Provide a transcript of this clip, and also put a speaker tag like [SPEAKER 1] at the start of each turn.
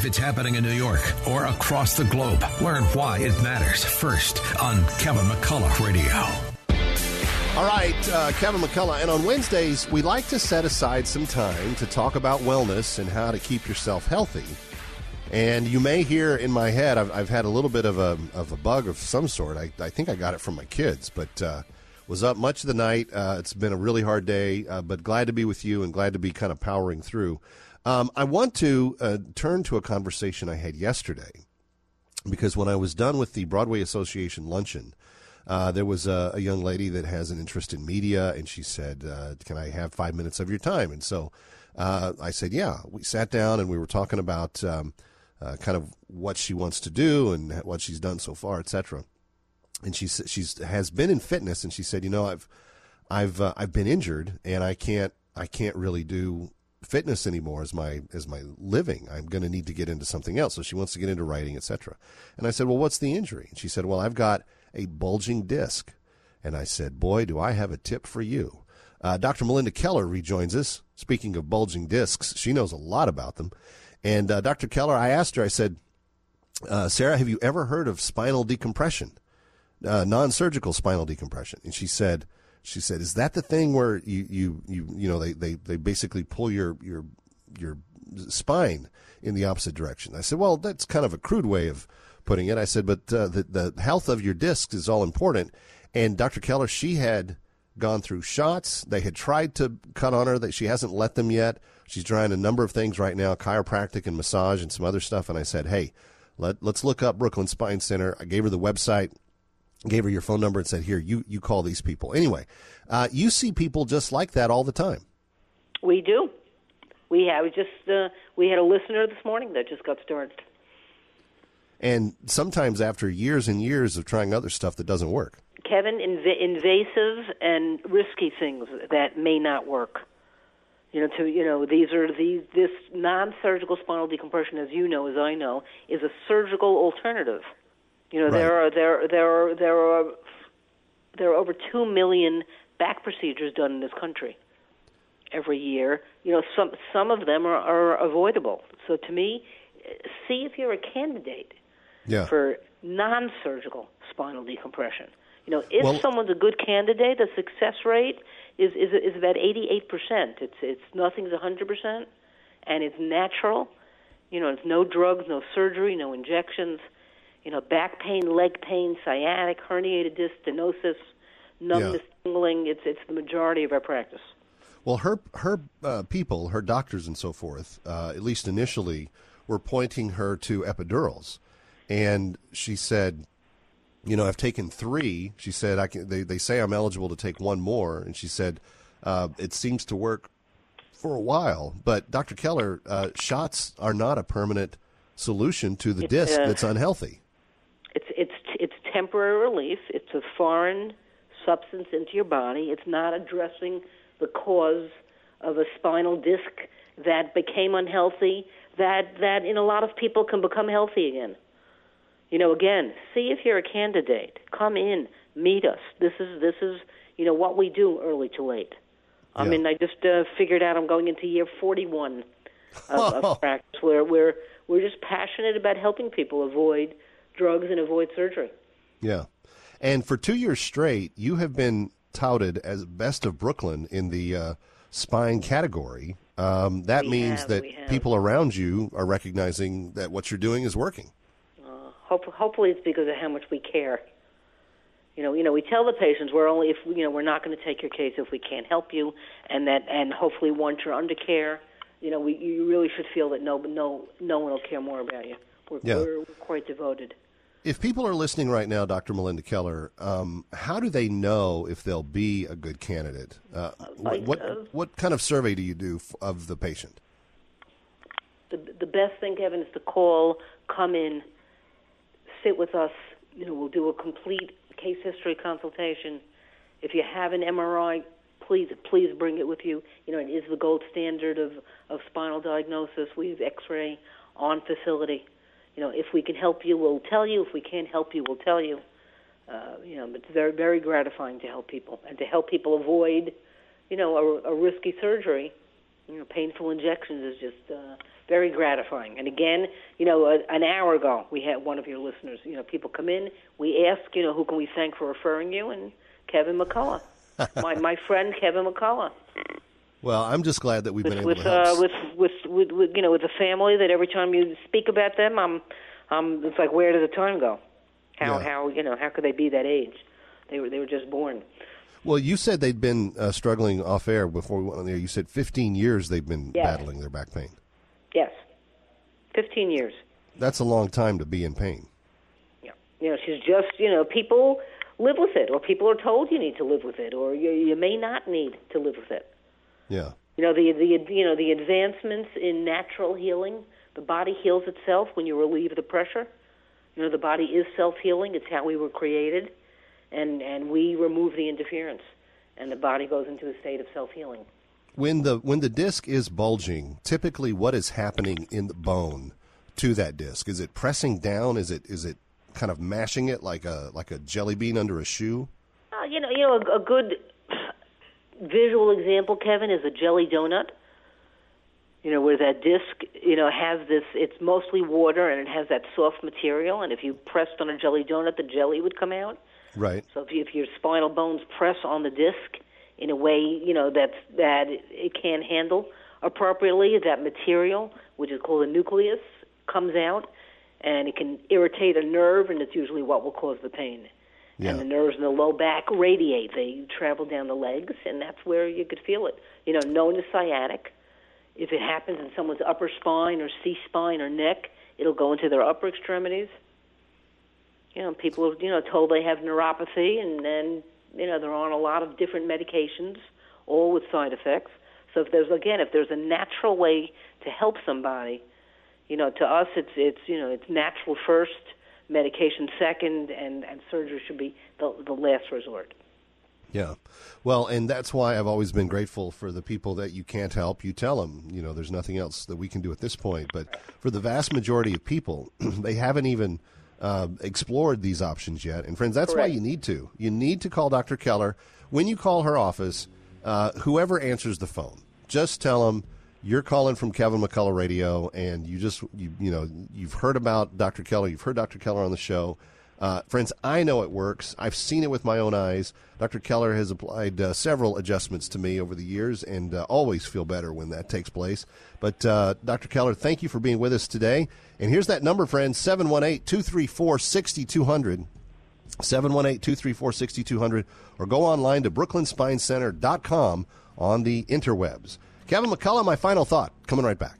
[SPEAKER 1] If it's happening in New York or across the globe, learn why it matters first on Kevin McCullough Radio.
[SPEAKER 2] All right, uh, Kevin McCullough. And on Wednesdays, we like to set aside some time to talk about wellness and how to keep yourself healthy. And you may hear in my head, I've, I've had a little bit of a, of a bug of some sort. I, I think I got it from my kids, but uh, was up much of the night. Uh, it's been a really hard day, uh, but glad to be with you and glad to be kind of powering through. Um, I want to uh, turn to a conversation I had yesterday because when I was done with the Broadway Association luncheon, uh, there was a, a, young lady that has an interest in media, and she said, uh, "Can I have five minutes of your time?" And so uh, I said, "Yeah." We sat down and we were talking about um, uh, kind of what she wants to do and what she's done so far, etc and she she's has been in fitness, and she said, you know, I've I've uh, I've been injured, and I can't I can't really do fitness anymore as my as my living. I'm going to need to get into something else. So she wants to get into writing, etc. And I said, well, what's the injury? And she said, well, I've got a bulging disc. And I said, boy, do I have a tip for you. Uh, Dr. Melinda Keller rejoins us. Speaking of bulging discs, she knows a lot about them. And uh, Dr. Keller, I asked her, I said, uh, Sarah, have you ever heard of spinal decompression? uh, non-surgical spinal decompression, and she said, she said, is that the thing where you you you you know they they, they basically pull your your your spine in the opposite direction? I said, well, that's kind of a crude way of putting it. I said, but uh, the the health of your discs is all important. And Dr. Keller, she had gone through shots. They had tried to cut on her. That she hasn't let them yet. She's trying a number of things right now, chiropractic and massage and some other stuff. And I said, hey, let let's look up Brooklyn Spine Center. I gave her the website gave her your phone number and said, "Here, you you call these people." Anyway, uh, you see people just like that all the time.
[SPEAKER 3] We do. We have just uh, we had a listener this morning that just got started.
[SPEAKER 2] And sometimes after years and years of trying other stuff that doesn't work.
[SPEAKER 3] Kevin, inv- invasive and risky things that may not work. You know, to you know, these are these this non-surgical spinal decompression, as you know, as I know, is a surgical alternative. You know, right. there are there there are there are there are over two million back procedures done in this country every year. You know, some some of them are, are avoidable. So to me, see if you're a candidate
[SPEAKER 2] yeah.
[SPEAKER 3] for non-surgical spinal decompression. You know, if
[SPEAKER 2] well,
[SPEAKER 3] someone's a good candidate, the success rate is is is about 88%. It's it's nothing's 100% and it's natural. You know, it's no drugs, no surgery, no injections you know, back pain, leg pain, sciatic, herniated disc, stenosis, numbness, yeah. tingling. It's it's the majority of our practice.
[SPEAKER 2] Well, her her uh, people, her doctors, and so forth, uh, at least initially, were pointing her to epidurals, and she said, "You know, I've taken three. She said, "I can." They they say I'm eligible to take one more, and she said, uh, "It seems to work for a while." But Dr. Keller, uh, shots are not a permanent solution to the disc that's unhealthy.
[SPEAKER 3] Temporary relief. It's a foreign substance into your body. It's not addressing the cause of a spinal disc that became unhealthy. That that in a lot of people can become healthy again. You know, again, see if you're a candidate. Come in, meet us. This is this is you know what we do early to late. I yeah. mean, I just uh, figured out I'm going into year 41 of, of practice where we're we're just passionate about helping people avoid drugs and avoid surgery.
[SPEAKER 2] Yeah. And for two years straight, you have been touted as best of Brooklyn in the uh, spine category. Um, that
[SPEAKER 3] we
[SPEAKER 2] means
[SPEAKER 3] have,
[SPEAKER 2] that people around you are recognizing that what you're doing is working.
[SPEAKER 3] Uh, hope, hopefully, it's because of how much we care. You know, you know, we tell the patients we're only if you know we're not going to take your case if we can't help you, and that and hopefully once you're under care, you know, we you really should feel that no no no one will care more about you. We're,
[SPEAKER 2] yeah.
[SPEAKER 3] we're, we're quite devoted.
[SPEAKER 2] If people are listening right now, Dr. Melinda Keller, um, how do they know if they'll be a good candidate? Uh,
[SPEAKER 3] like,
[SPEAKER 2] what
[SPEAKER 3] uh,
[SPEAKER 2] what kind of survey do you do of the patient?
[SPEAKER 3] The the best thing, Kevin, is to call, come in, sit with us. You know, we'll do a complete case history consultation. If you have an MRI, please please bring it with you. You know, it is the gold standard of of spinal diagnosis. We have X-ray on facility you know, if we can help you, we'll tell you. If we can't help you, we'll tell you. Uh, you know, it's very, very gratifying to help people and to help people avoid, you know, a, a risky surgery. You know, painful injections is just uh, very gratifying. And again, you know, a, an hour ago we had one of your listeners. You know, people come in, we ask, you know, who can we thank for referring you, and Kevin McCullough, my my friend Kevin McCullough.
[SPEAKER 2] Well, I'm just glad that we've
[SPEAKER 3] with,
[SPEAKER 2] been able
[SPEAKER 3] with,
[SPEAKER 2] to help.
[SPEAKER 3] uh, with, with with with you know with the family that every time you speak about them, I'm um it's like where did the time go? How
[SPEAKER 2] Yeah.
[SPEAKER 3] how you know how could they be that age? They were they were just born.
[SPEAKER 2] well, you said they'd been uh, struggling off air before we went on there. You said 15 years they've been
[SPEAKER 3] Yes.
[SPEAKER 2] battling their back pain.
[SPEAKER 3] Yes, fifteen years.
[SPEAKER 2] That's a long time to be in pain.
[SPEAKER 3] Yeah. You know, she's just, you know, people live with it, or people are told you need to live with it, or you, you may not need to live with it.
[SPEAKER 2] Yeah.
[SPEAKER 3] You know, the, the, you know, the advancements in natural healing, the body heals itself when you relieve the pressure. You know, the body is self-healing. It's how we were created, and, and we remove the interference, and the body goes into a state of self-healing.
[SPEAKER 2] When the when the disc is bulging, typically what is happening in the bone to that disc? Is it pressing down? Is it is it kind of mashing it like a like a jelly bean under a shoe?
[SPEAKER 3] Uh, you know, you know, a, a good visual example, Kevin, is a jelly donut. You know, where that disc, you know, has this. It's mostly water and it has that soft material. And if you pressed on a jelly donut, the jelly would come out.
[SPEAKER 2] Right.
[SPEAKER 3] So if, you, if your spinal bones press on the disc in a way, you know, that's that it can handle appropriately, that material, which is called a nucleus, comes out, and it can irritate a nerve, and it's usually what will cause the pain.
[SPEAKER 2] Yeah.
[SPEAKER 3] And the nerves in the low back radiate; they travel down the legs, and that's where you could feel it. You know, known as sciatic. If it happens in someone's upper spine or C spine or neck, it'll go into their upper extremities you know, people are, you know, told they have neuropathy and then, you know, they're on a lot of different medications, all with side effects. So if there's, again, if there's a natural way to help somebody, you know, to us it's, it's you know, it's natural first, medication second, and, and surgery should be the, the last resort.
[SPEAKER 2] Yeah. Well, and that's why I've always been grateful for the people that you can't help. You tell them, you know, there's nothing else that we can do at this point. But for the vast majority of people, they haven't even uh, explored these options yet. And friends, that's why you need to. You need to call Dr. Keller. When you call her office, uh, whoever answers the phone, just tell them you're calling from Kevin McCullough Radio, and you just you you know you've heard about Dr. Keller. You've heard Dr. Keller on the show. Uh, friends, I know it works. I've seen it with my own eyes. Dr. Keller has applied uh, several adjustments to me over the years and uh, always feel better when that takes place. But, uh, Dr. Keller, thank you for being with us today. And here's that number, friends 718 234 6200. 718 234 6200. Or go online to brooklynspinecenter.com on the interwebs. Kevin McCullough, my final thought. Coming right back.